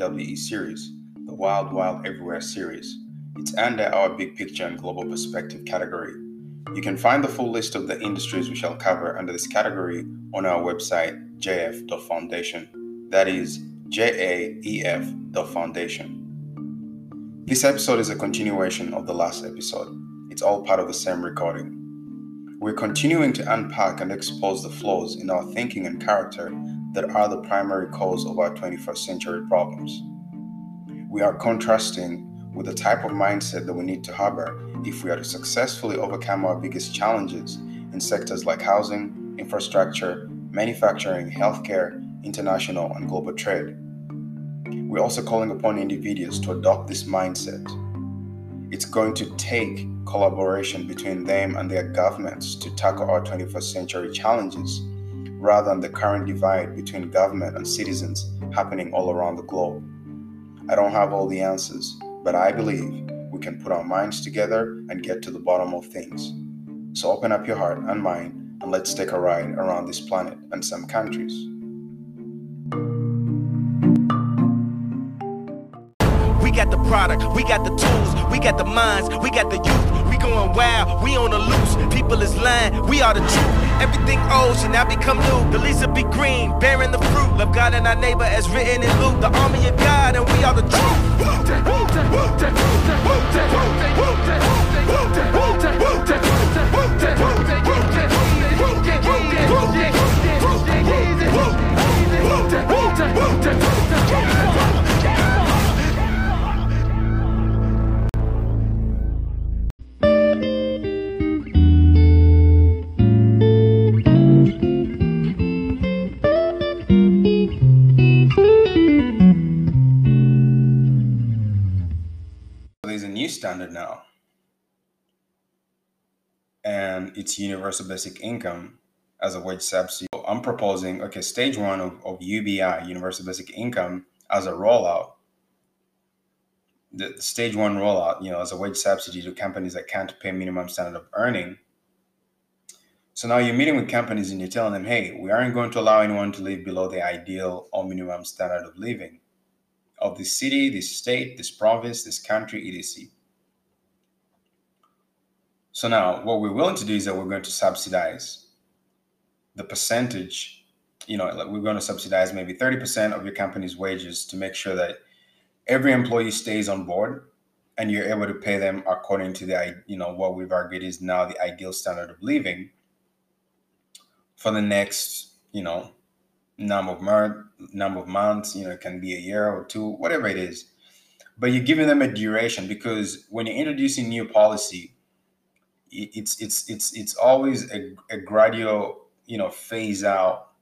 WWE series, the Wild Wild Everywhere series. It's under our Big Picture and Global Perspective category. You can find the full list of the industries we shall cover under this category on our website, jaef.foundation. That is J-A-E-F.foundation. This episode is a continuation of the last episode. It's all part of the same recording. We're continuing to unpack and expose the flaws in our thinking and character that are the primary cause of our 21st century problems. We are contrasting with the type of mindset that we need to harbor if we are to successfully overcome our biggest challenges in sectors like housing, infrastructure, manufacturing, healthcare, international, and global trade. We're also calling upon individuals to adopt this mindset. It's going to take collaboration between them and their governments to tackle our 21st century challenges rather than the current divide between government and citizens happening all around the globe. I don't have all the answers, but I believe we can put our minds together and get to the bottom of things. So open up your heart and mind and let's take a ride around this planet and some countries. We got the product, we got the tools, we got the minds, we got the youth. We going wild, we on the loose. People is lying, we are the truth. Everything old should now become new. The leaves will be green, bearing the fruit. Love God and our neighbor as written in Luke. The army of God, and we are the There's standard now, and it's universal basic income as a wage subsidy. I'm proposing, okay, stage one of, of UBI, universal basic income, as a rollout. The, the stage one rollout, you know, as a wage subsidy to companies that can't pay minimum standard of earning. So now you're meeting with companies and you're telling them, hey, we aren't going to allow anyone to live below the ideal or minimum standard of living of this city, this state, this province, this country, etc. So now what we're willing to do is that we're going to subsidize the percentage, you know, like we're going to subsidize maybe 30% of your company's wages to make sure that every employee stays on board and you're able to pay them according to the, you know, what we've argued is now the ideal standard of living for the next, you know, number of month, number of months. You know, it can be a year or two, whatever it is. But you're giving them a duration because when you're introducing new policy, it's it's it's it's always a, a gradual, you know, phase out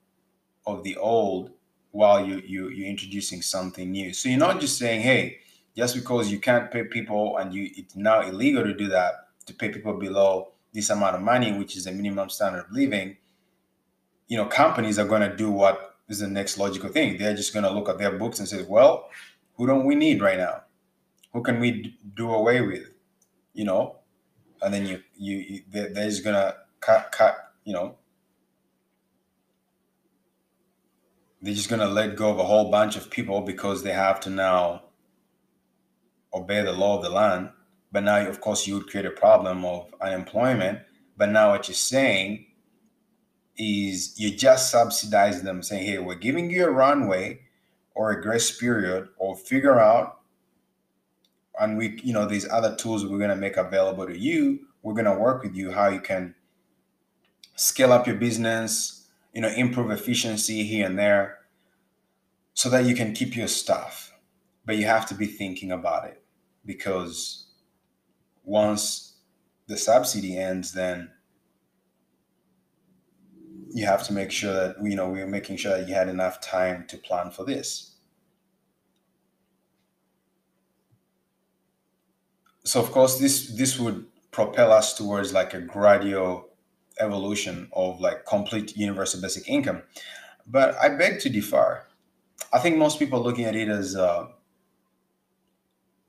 of the old while you you you're introducing something new. So you're not just saying, hey, just because you can't pay people and you it's now illegal to do that to pay people below this amount of money, which is the minimum standard of living you know, companies are going to do what is the next logical thing. They're just going to look at their books and say, well, who don't we need right now? Who can we do away with? You know, and then you, you, you they're, they're just to cut, cut, you know, they're just to let go of a whole bunch of people because they have to now obey the law of the land. But now, of course, you would create a problem of unemployment. But now what you're saying is you just subsidize them saying, hey, we're giving you a runway or a grace period or figure out and we you know these other tools we're going to make available to you we're going to work with you how you can scale up your business you know improve efficiency here and there so that you can keep your stuff. But you have to be thinking about it because once the subsidy ends then you have to make sure that you know we're making sure that you had enough time to plan for this so of course this this would propel us towards like a gradual evolution of like complete universal basic income. But i beg to differ. I think most people are looking at it as uh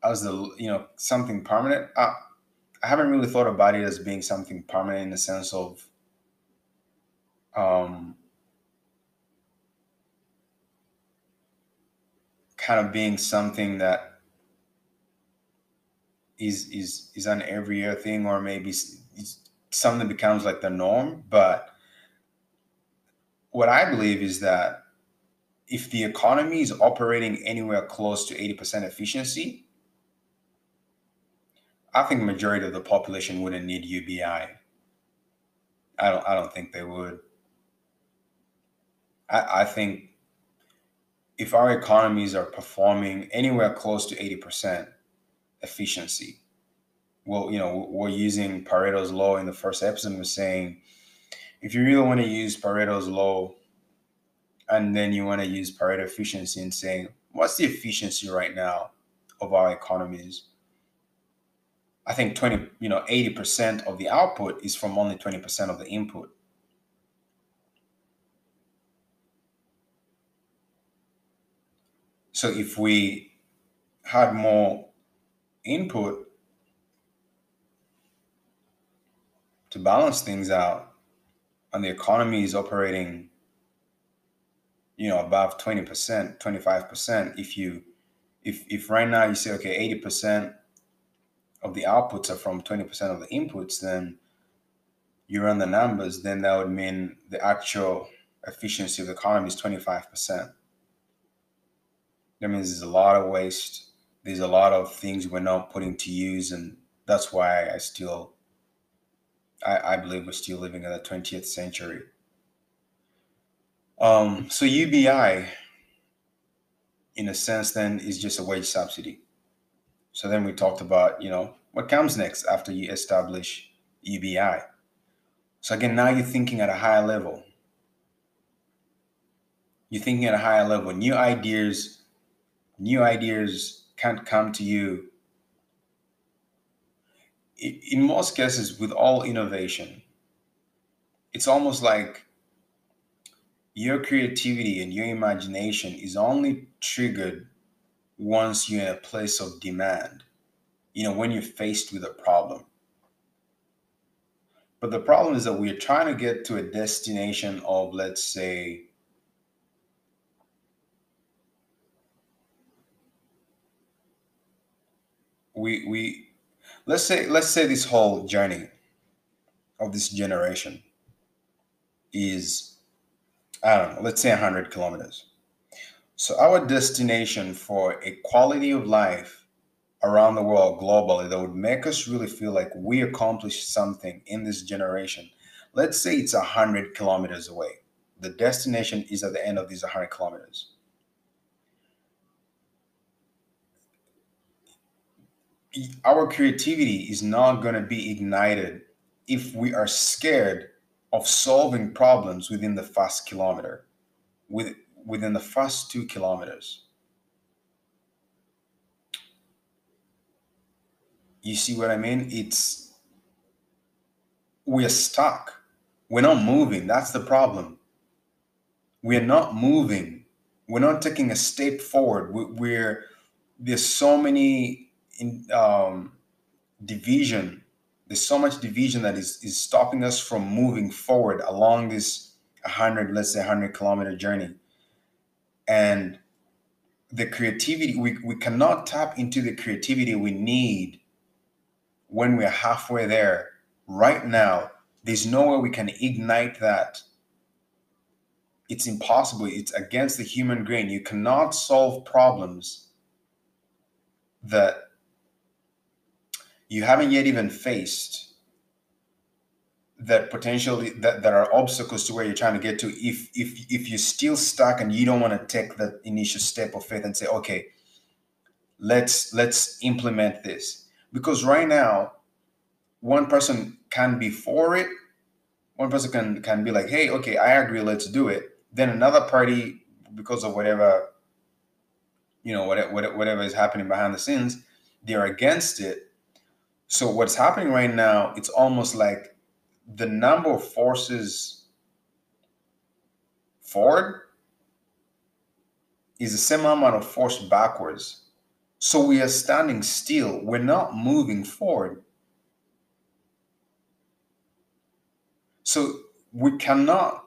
as the you know something permanent. I, I haven't really thought about it as being something permanent in the sense of um kind of being something that is is is an every year thing or maybe something becomes like the norm but what i believe is that if the economy is operating anywhere close to 80% efficiency i think majority of the population wouldn't need ubi i. Don't i don't think they would. I, I think if our economies are performing anywhere close to 80% efficiency. Well, you know, we're using Pareto's law in the first episode. We're saying if you really want to use Pareto's law and then you want to use Pareto efficiency and saying, what's the efficiency right now of our economies? I think 20, you know, 80% of the output is from only 20% of the input. So if we had more input to balance things out and the economy is operating you know above 20% 25% if you if if right now you say okay 80% of the outputs are from 20% of the inputs then you run the numbers then that would mean the actual efficiency of the economy is 25% that means there's a lot of waste there's a lot of things we're not putting to use and that's why i still I, I believe we're still living in the 20th century. Um, so UBI, in a sense, then is just a wage subsidy. So then we talked about, you know, what comes next after you establish UBI. So again, now you're thinking at a higher level. You're thinking at a higher level. New ideas, new ideas can't come to you in most cases, with all innovation, it's almost like your creativity and your imagination is only triggered once you're in a place of demand, you know, when you're faced with a problem. But the problem is that we're trying to get to a destination of, let's say, we we let's say let's say this whole journey of this generation is i don't know let's say 100 kilometers. So our destination for a quality of life around the world globally that would make us really feel like we accomplished something in this generation let's say it's 100 kilometers away. The destination is at the end of these 100 kilometers our creativity is not going to be ignited if we are scared of solving problems within the first kilometer with within the first two kilometers. You see what i mean? It's we're stuck. We're not moving. That's the problem. We're not moving. We're not taking a step forward. We're there's so many in um, division. There's so much division that is is stopping us from moving forward along this 100, let's say 100 kilometer journey. And the creativity, we, we cannot tap into the creativity we need when we're halfway there right now. There's no way we can ignite that. It's impossible. It's against the human grain. You cannot solve problems that you haven't yet even faced that potentially that there are obstacles to where you're trying to get to. If if if you're still stuck and you don't want to take that initial step of faith and say okay let's let's implement this. Because right now one person can be for it. One person can can be like hey okay i agree let's do it. Then another party because of whatever you know whatever whatever is happening behind the scenes they're against it so what's happening right now, it's almost like the number of forces forward is the same amount of force backwards. So we are standing still. We're not moving forward. So we cannot,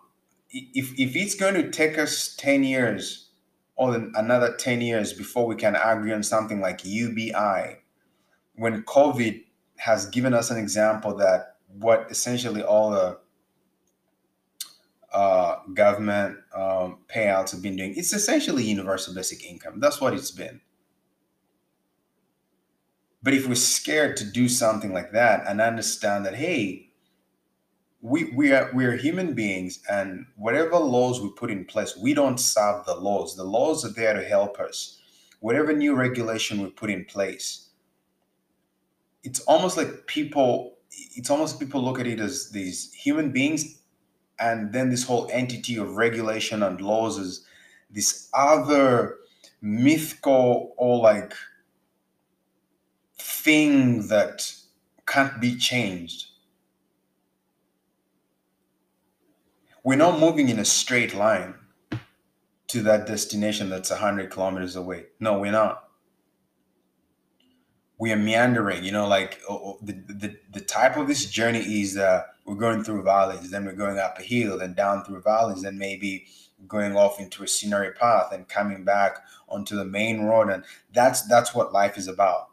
if, if it's going to take us 10 years or another 10 years before we can agree on something like UBI, when COVID has given us an example that what essentially all the uh, government um, payouts have been doing, it's essentially universal basic income. That's what it's been. But if we're scared to do something like that and understand that, hey, we, we are we are human beings and whatever laws we put in place, we don't serve the laws. The laws are there to help us. Whatever new regulation we put in place, it's almost like people it's almost people look at it as these human beings and then this whole entity of regulation and laws is this other mythical or like thing that can't be changed we're not moving in a straight line to that destination that's 100 kilometers away. No, we're not. We are meandering, you know, like oh, oh, the, the, the type of this journey is that we're going through valleys, then we're going up a hill, then down through valleys, then maybe going off into a scenery path and coming back onto the main road. And that's that's what life is about.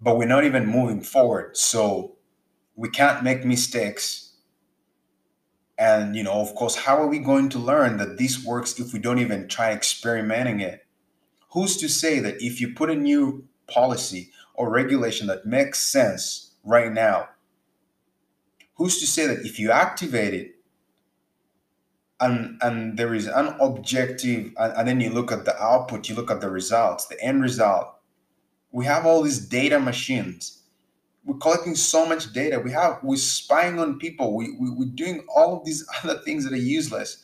But we're not even moving forward. So we can't make mistakes and you know of course how are we going to learn that this works if we don't even try experimenting it who's to say that if you put a new policy or regulation that makes sense right now who's to say that if you activate it and and there is an objective and, and then you look at the output you look at the results the end result we have all these data machines we're collecting so much data. We have we're spying on people. We, we we're doing all of these other things that are useless.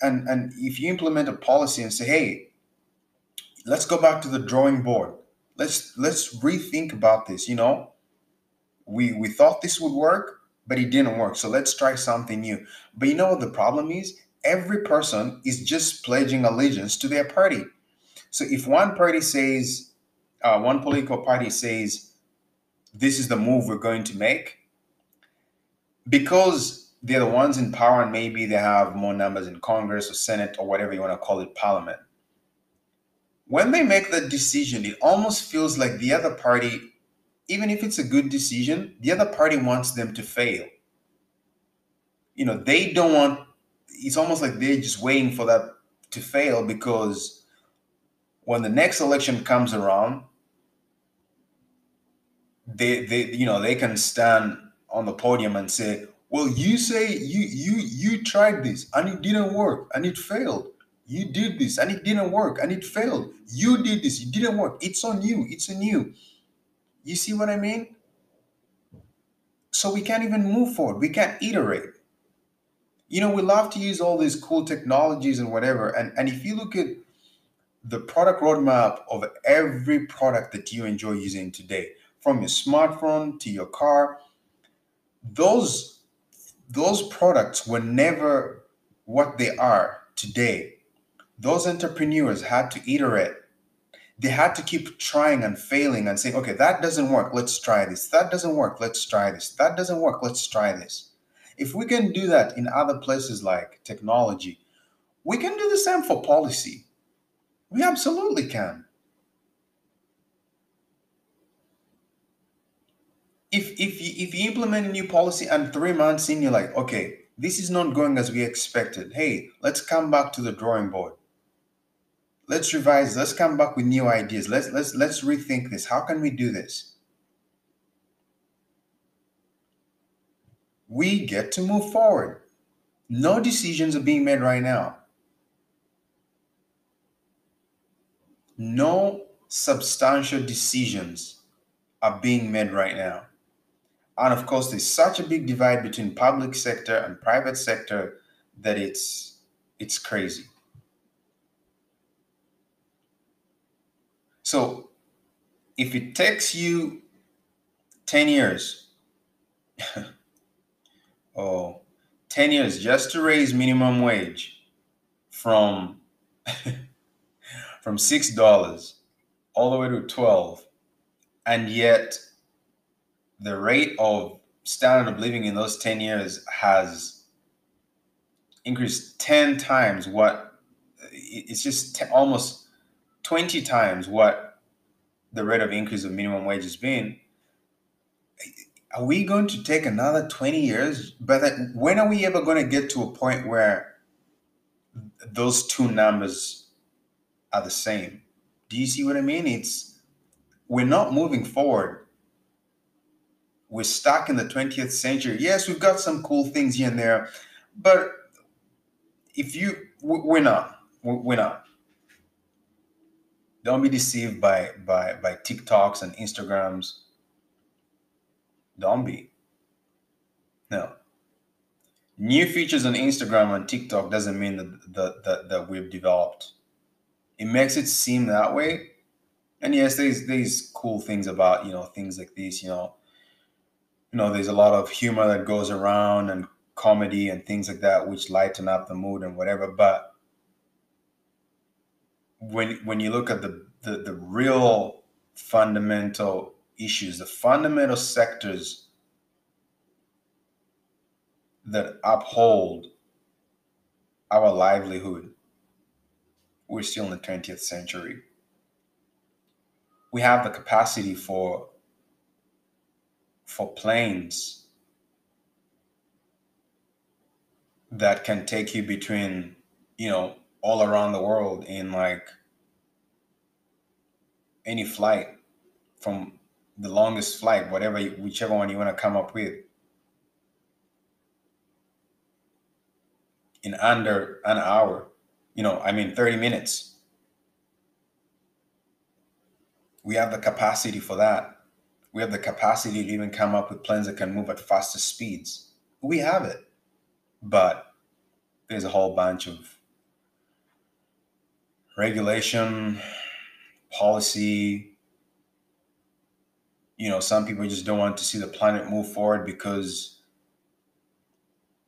And and if you implement a policy and say, hey, let's go back to the drawing board. Let's let's rethink about this. You know, we we thought this would work, but it didn't work. So let's try something new. But you know what the problem is? Every person is just pledging allegiance to their party. So if one party says, uh, one political party says, this is the move we're going to make because they're the ones in power and maybe they have more numbers in congress or senate or whatever you want to call it parliament when they make that decision it almost feels like the other party even if it's a good decision the other party wants them to fail. You know they don't want it's almost like they're just waiting for that to fail because when the next election comes around they they you know they can stand on the podium and say well you say you you you tried this and it didn't work and it failed you did this and it didn't work and it failed. You did this. It didn't work. It's on you. It's on you. You see what i mean? So we can't even move forward. We can't iterate. You know we love to use all these cool technologies and whatever. And and if you look at the product roadmap of every product that you enjoy using today from your smartphone to your car those those products were never what they are today those entrepreneurs had to iterate. They had to keep trying and failing and saying okay that doesn't work. Let's try this. That doesn't work. Let's try this. That doesn't work. Let's try this. If we can do that in other places like technology we can do the same for policy. We absolutely can. If if you, if you implement a new policy and three months in you're like okay this is not going as we expected. Hey let's come back to the drawing board let's revise let's come back with new ideas. Let's let's let's rethink this. How can we do this? We get to move forward. No decisions are being made right now. No substantial decisions are being made right now. And of course, there's such a big divide between public sector and private sector that it's it's crazy. So if it takes you 10 years, oh, 10 years just to raise minimum wage from from six dollars all the way to 12 and yet the rate of standard of living in those 10 years has increased 10 times what it's just t- almost 20 times what the rate of increase of minimum wage has been are we going to take another 20 years? But when are we ever going to get to a point where those two numbers are the same? Do you see what i mean? It's we're not moving forward. We're stuck in the 20th century. Yes, we've got some cool things here and there, but if you, we're not, we're not. Don't be deceived by by by TikToks and Instagrams. Don't be. No. New features on Instagram and TikTok doesn't mean that that, that, that we've developed. It makes it seem that way. And yes, there's there's cool things about you know things like this. You know, you know, there's a lot of humor that goes around and comedy and things like that, which lighten up the mood and whatever. But when when you look at the, the the real fundamental issues, the fundamental sectors that uphold our livelihood, we're still in the 20th century. We have the capacity for for planes that can take you between, you know, all around the world in like any flight from the longest flight, whatever, whichever one you want to come up with, in under an hour. You know, I mean, 30 minutes. We have the capacity for that. We have the capacity to even come up with planes that can move at faster speeds. We have it. But there's a whole bunch of regulation, policy. You know, some people just don't want to see the planet move forward because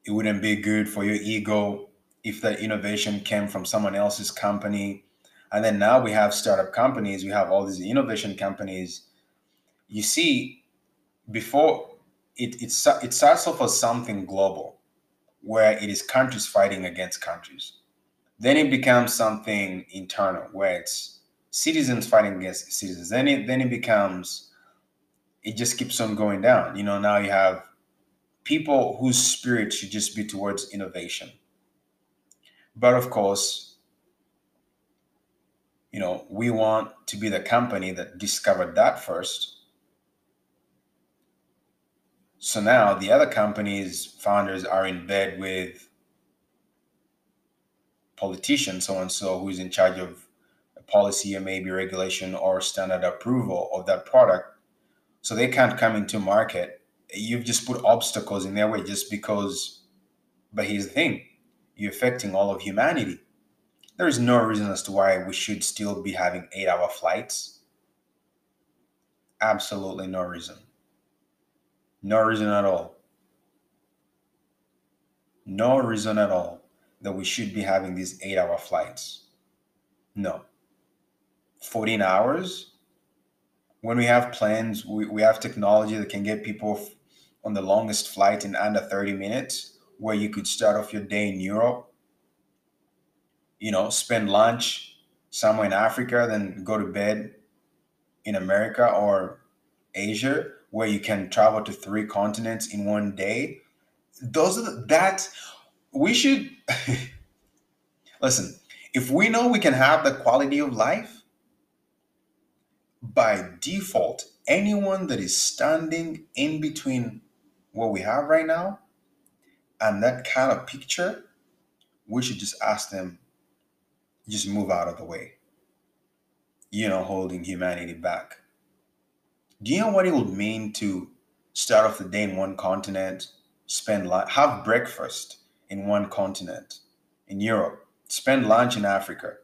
it wouldn't be good for your ego if that innovation came from someone else's company. And then now we have startup companies, we have all these innovation companies. You see, before it, it, it starts off as something global where it is countries fighting against countries. Then it becomes something internal where it's citizens fighting against citizens. Then it then it becomes it just keeps on going down. You know, now you have people whose spirit should just be towards innovation. But of course, you know, we want to be the company that discovered that first. So now the other companies' founders are in bed with politician, so and so, who's in charge of a policy or maybe regulation or standard approval of that product. So they can't come into market. You've just put obstacles in their way just because. But here's the thing you're affecting all of humanity. There is no reason as to why we should still be having eight hour flights. Absolutely no reason. No reason at all. No reason at all that we should be having these eight hour flights. No. 14 hours? When we have plans, we, we have technology that can get people f- on the longest flight in under 30 minutes, where you could start off your day in Europe, you know, spend lunch somewhere in Africa, then go to bed in America or Asia, where you can travel to three continents in one day. Those are the, that we should listen. If we know we can have the quality of life, by default, anyone that is standing in between what we have right now and that kind of picture, we should just ask them, just move out of the way. You know, holding humanity back. Do you know what it would mean to start off the day in one continent, spend life, have breakfast in one continent, in Europe, spend lunch in Africa,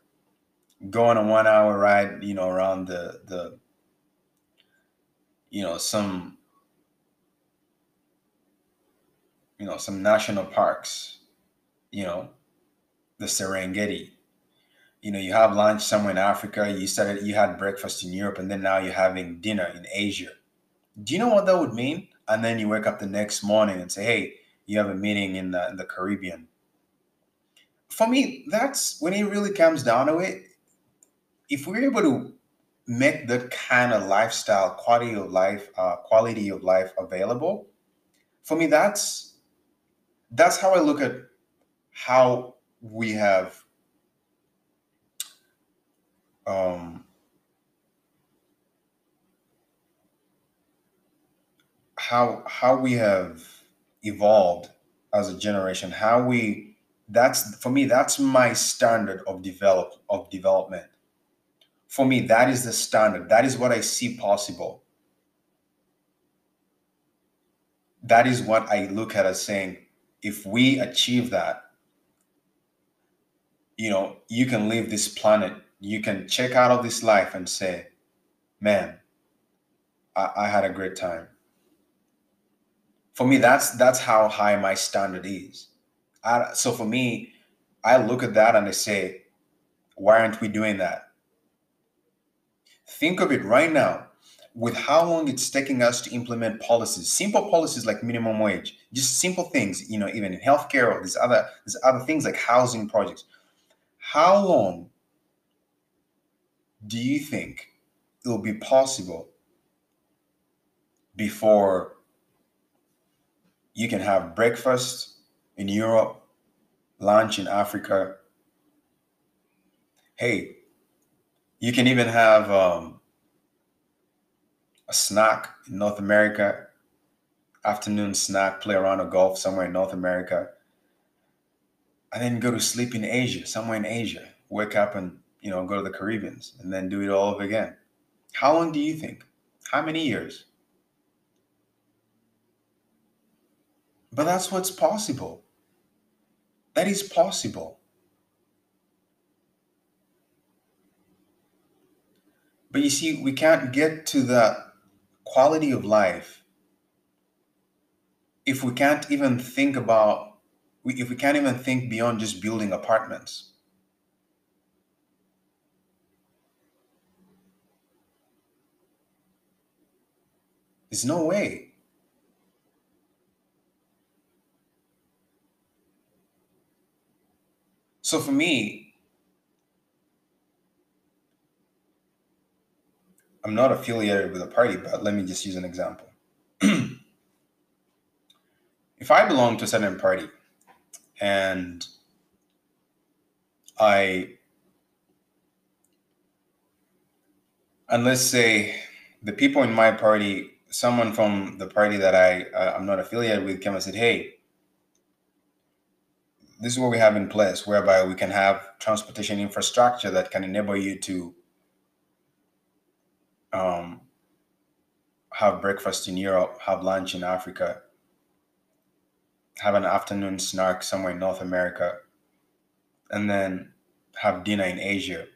go on a one hour ride, you know, around the the you know, some you know, some national parks, you know, the Serengeti. You know, you have lunch somewhere in Africa, you started you had breakfast in Europe, and then now you're having dinner in Asia. Do you know what that would mean? And then you wake up the next morning and say, hey, you have a meeting in the, in the Caribbean. For me, that's when it really comes down to it. If we're able to make that kind of lifestyle, quality of life, uh, quality of life available, for me, that's that's how I look at how we have um, how how we have evolved as a generation how we that's for me that's my standard of develop of development. For me that is the standard. That is what i see possible. That is what i look at as saying if we achieve that you know you can leave this planet. You can check out of this life and say man i, I had a great time for me that's that's how high my standard is I, so for me i look at that and i say Why aren't we doing that? Think of it right now with how long it's taking us to implement policies, simple policies like minimum wage, just simple things, you know, even in healthcare or these other these other things like housing projects. How long do you think it will be possible before you can have breakfast in Europe, lunch in Africa? Hey, you can even have um, a snack in North America, afternoon snack, play around a golf somewhere in North America, and then go to sleep in Asia, somewhere in Asia. Wake up and you know go to the Caribbeans, and then do it all over again. How long do you think? How many years? But that's what's possible. That is possible. But you see, we can't get to that quality of life if we can't even think about if we can't even think beyond just building apartments there's no way so for me I'm not affiliated with a party, but let me just use an example. if I belong to a certain party and I, and let's say the people in my party, someone from the party that I uh, I'm not affiliated with came and said, "Hey, this is what we have in place, whereby we can have transportation infrastructure that can enable you to um, have breakfast in Europe, have lunch in Africa, have an afternoon snack somewhere in North America, and then have dinner in Asia.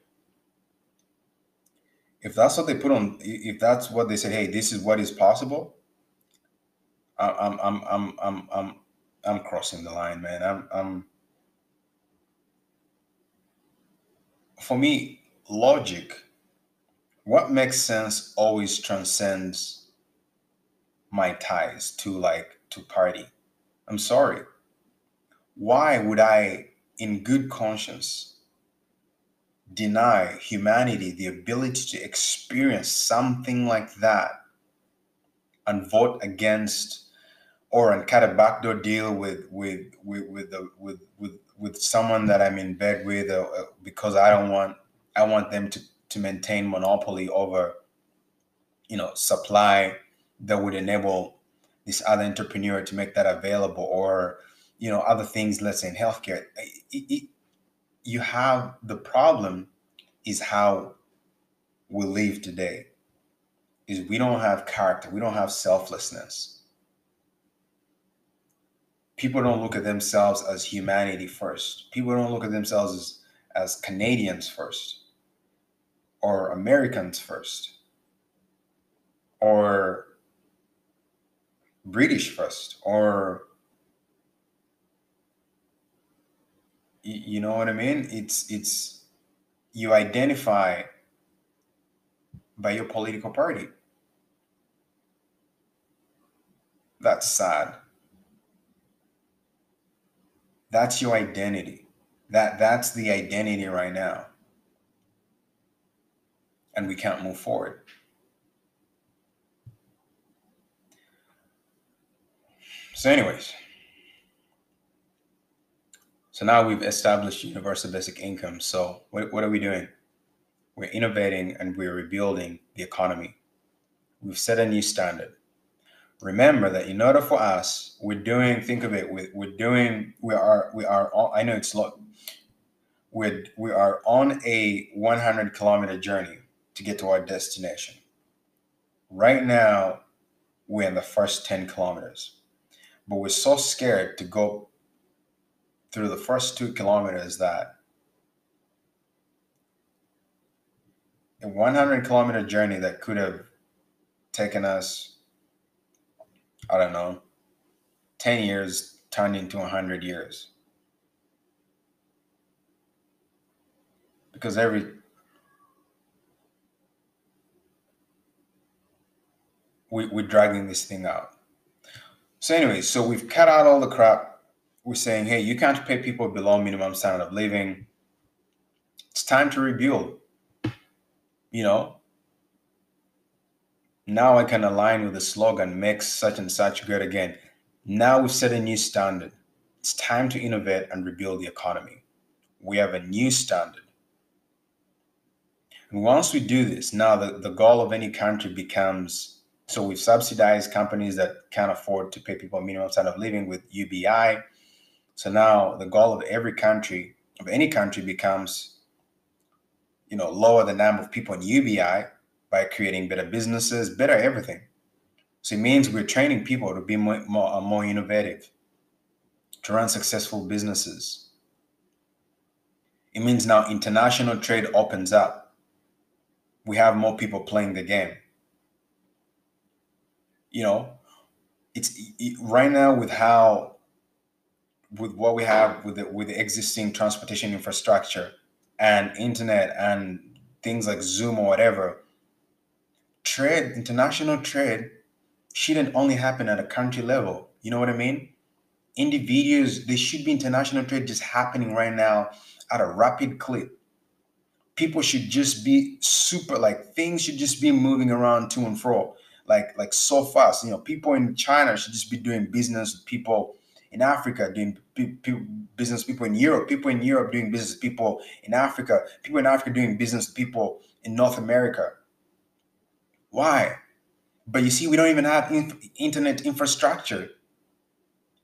If that's what they put on, if that's what they said, hey, this is what is possible, I'm, I'm, I'm, I'm, I'm, I'm crossing the line, man. I'm, I'm. For me, logic what makes sense always transcends my ties to like to party. I'm sorry. Why would I, in good conscience, deny humanity the ability to experience something like that and vote against or and cut a backdoor deal with with with with the, with, with with someone that I'm in bed with uh, uh because I don't want I want them to to maintain monopoly over you know supply that would enable this other entrepreneur to make that available or you know other things let's say in healthcare. It, it, you have the problem is how we live today is we don't have character we don't have selflessness people don't look at themselves as humanity first people don't look at themselves as as canadians first or Americans first or British first or you know what I mean? It's it's you identify by your political party. That's sad. That's your identity. That that's the identity right now and we can't move forward. So, anyways, so now we've established universal basic income. So, what, what are we doing? We're innovating and we're rebuilding the economy. We've set a new standard. Remember that in order for us, we're doing. Think of it. We're, we're doing. We are. We are. I know it's. We're, we are on a 100 kilometer journey to get to our destination. Right now, we're in the first 10 kilometers, but we're so scared to go through the first two kilometers that a 100 kilometer journey that could have taken us, I don't know, 10 years turned into 100 years. because every we, we're dragging this thing out. So anyway, so we've cut out all the crap. We're saying, hey, you can't pay people below minimum standard of living. It's time to rebuild. You know, now I can align with the slogan, make such and such good again. Now we've set a new standard. It's time to innovate and rebuild the economy. We have a new standard. And once we do this, now the, the goal of any country becomes so we've subsidized companies that can't afford to pay people a minimum standard of living with UBI. So now the goal of every country, of any country, becomes, you know, lower the number of people in UBI by creating better businesses, better everything. So it means we're training people to be more, more, uh, more innovative, to run successful businesses. It means now international trade opens up. We have more people playing the game you know, it's it, right now with how with what we have with the with the existing transportation infrastructure and internet and things like Zoom or whatever, trade, international trade shouldn't only happen at a country level. You know what I mean? Individuals, there should be international trade just happening right now at a rapid clip. People should just be super like things should just be moving around to and fro like like so fast. You know, people in China should just be doing business with people in Africa, doing business people in Europe, people in Europe doing business people in Africa, people in Africa doing business people in North America. Why? But you see, we don't even have internet infrastructure.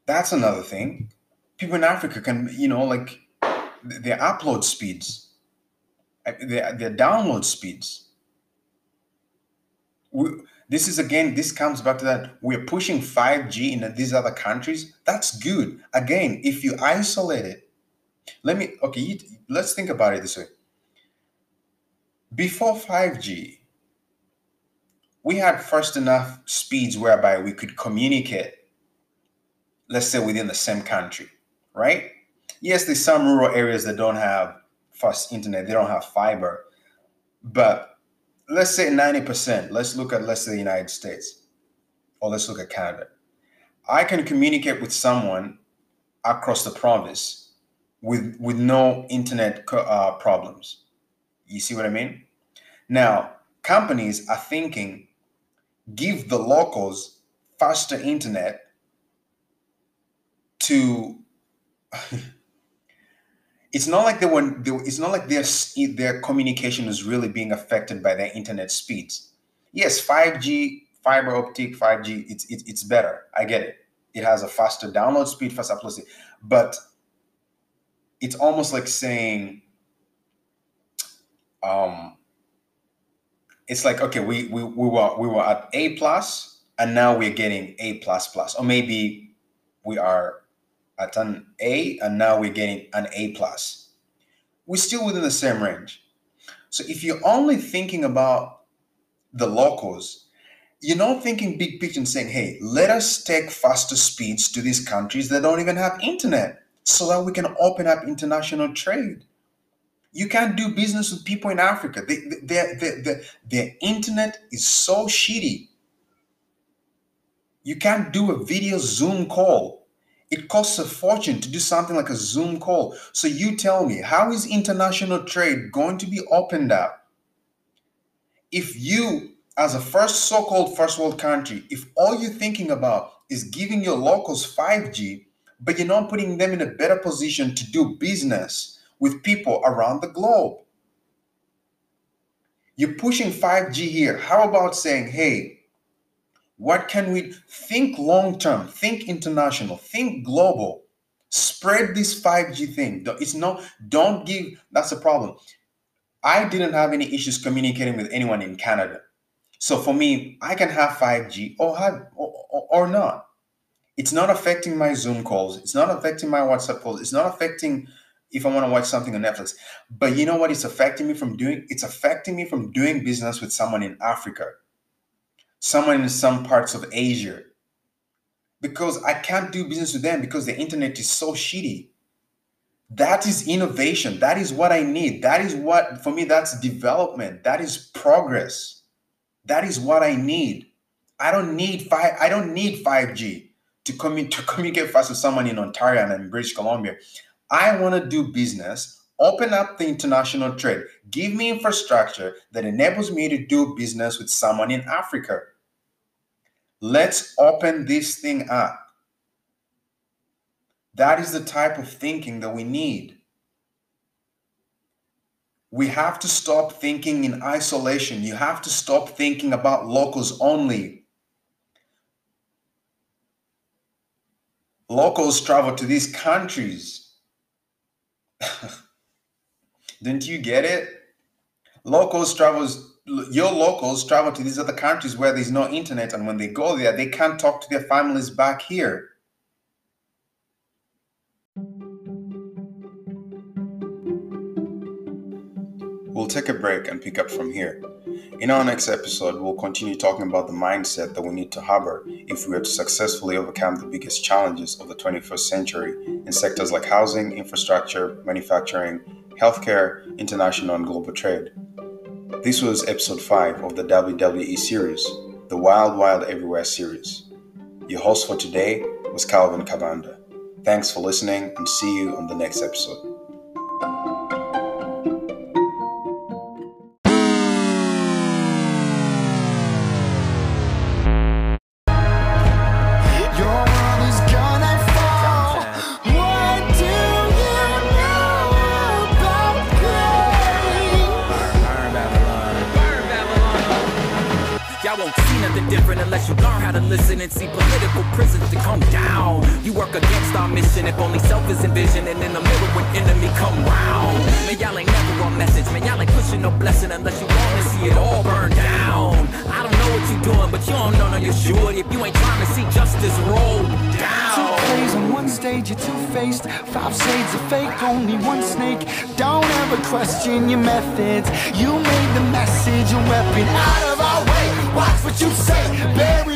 That's another thing. People in Africa can, you know, like their upload speeds, their, their download speeds. We, this is again, this comes back to that we're pushing 5G in these other countries. That's good. Again, if you isolate it, let me, okay, let's think about it this way. Before 5G, we had first enough speeds whereby we could communicate, let's say within the same country, right? Yes, there's some rural areas that don't have fast internet, they don't have fiber, but let's say 90%. Let's look at, let's say, the United States, or let's look at Canada. I can communicate with someone across the province with, with no internet uh, problems. You see what I mean? Now, companies are thinking give the locals faster internet to it's not like they were it's not like their their communication is really being affected by their internet speeds. Yes 5g fiber optic 5g it's it's, it's better. I get it. It has a faster download speed faster upload but it's almost like saying um it's like okay we we, we were we were at a plus and now we're getting a plus plus or maybe we are at an A, and now we're getting an A plus. We're still within the same range. So if you're only thinking about the locals, you're not thinking big picture and saying, hey, let us take faster speeds to these countries that don't even have internet so that we can open up international trade. You can't do business with people in Africa. They, their internet is so shitty. You can't do a video Zoom call it costs a fortune to do something like a Zoom call. So you tell me, how is international trade going to be opened up if you, as a first so called first world country, if all you're thinking about is giving your locals 5G, but you're not putting them in a better position to do business with people around the globe? You're pushing 5G here. How about saying, hey, what can we think long term, think international, think global, spread this 5G thing. It's not, don't give, that's a problem. I didn't have any issues communicating with anyone in Canada. So for me, I can have 5G or have or, or, or not. It's not affecting my Zoom calls. It's not affecting my WhatsApp calls. It's not affecting if I want to watch something on Netflix. But you know what it's affecting me from doing? It's affecting me from doing business with someone in Africa someone in some parts of Asia because I can't do business with them because the internet is so shitty. That is innovation. That is what I need. That is what, for me, that's development. That is progress. That is what I need. I don't need five. I don't need 5G to, commun- to communicate fast with someone in Ontario and in British Columbia. I want to do business open up the international trade, give me infrastructure that enables me to do business with someone in Africa. Let's open this thing up. That is the type of thinking that we need. We have to stop thinking in isolation. You have to stop thinking about locals only. Locals travel to these countries. Didn't you get it? Locals travels your locals travel to these other countries where there's no internet and when they go there they can't talk to their families back here. We'll take a break and pick up from here. In our next episode, we'll continue talking about the mindset that we need to harbor if we are to successfully overcome the biggest challenges of the 21st century in sectors like housing, infrastructure, manufacturing, healthcare, international, and global trade. This was episode 5 of the WWE series, the Wild Wild Everywhere series. Your host for today was Calvin Cavanda. Thanks for listening and see you on the next episode. Mission if only self is envisioned and in the middle when enemy come round. Man, y'all ain't never on message, man, y'all ain't pushing no blessing unless you want to see it all burn down. I don't know what you doing, but you don't know no you're sure if you ain't trying to see justice roll down. Two plays on one stage, you're two-faced. Five shades of fake, only one snake. Don't ever question your methods. You made the message a weapon out of our way. Watch what you say, bury.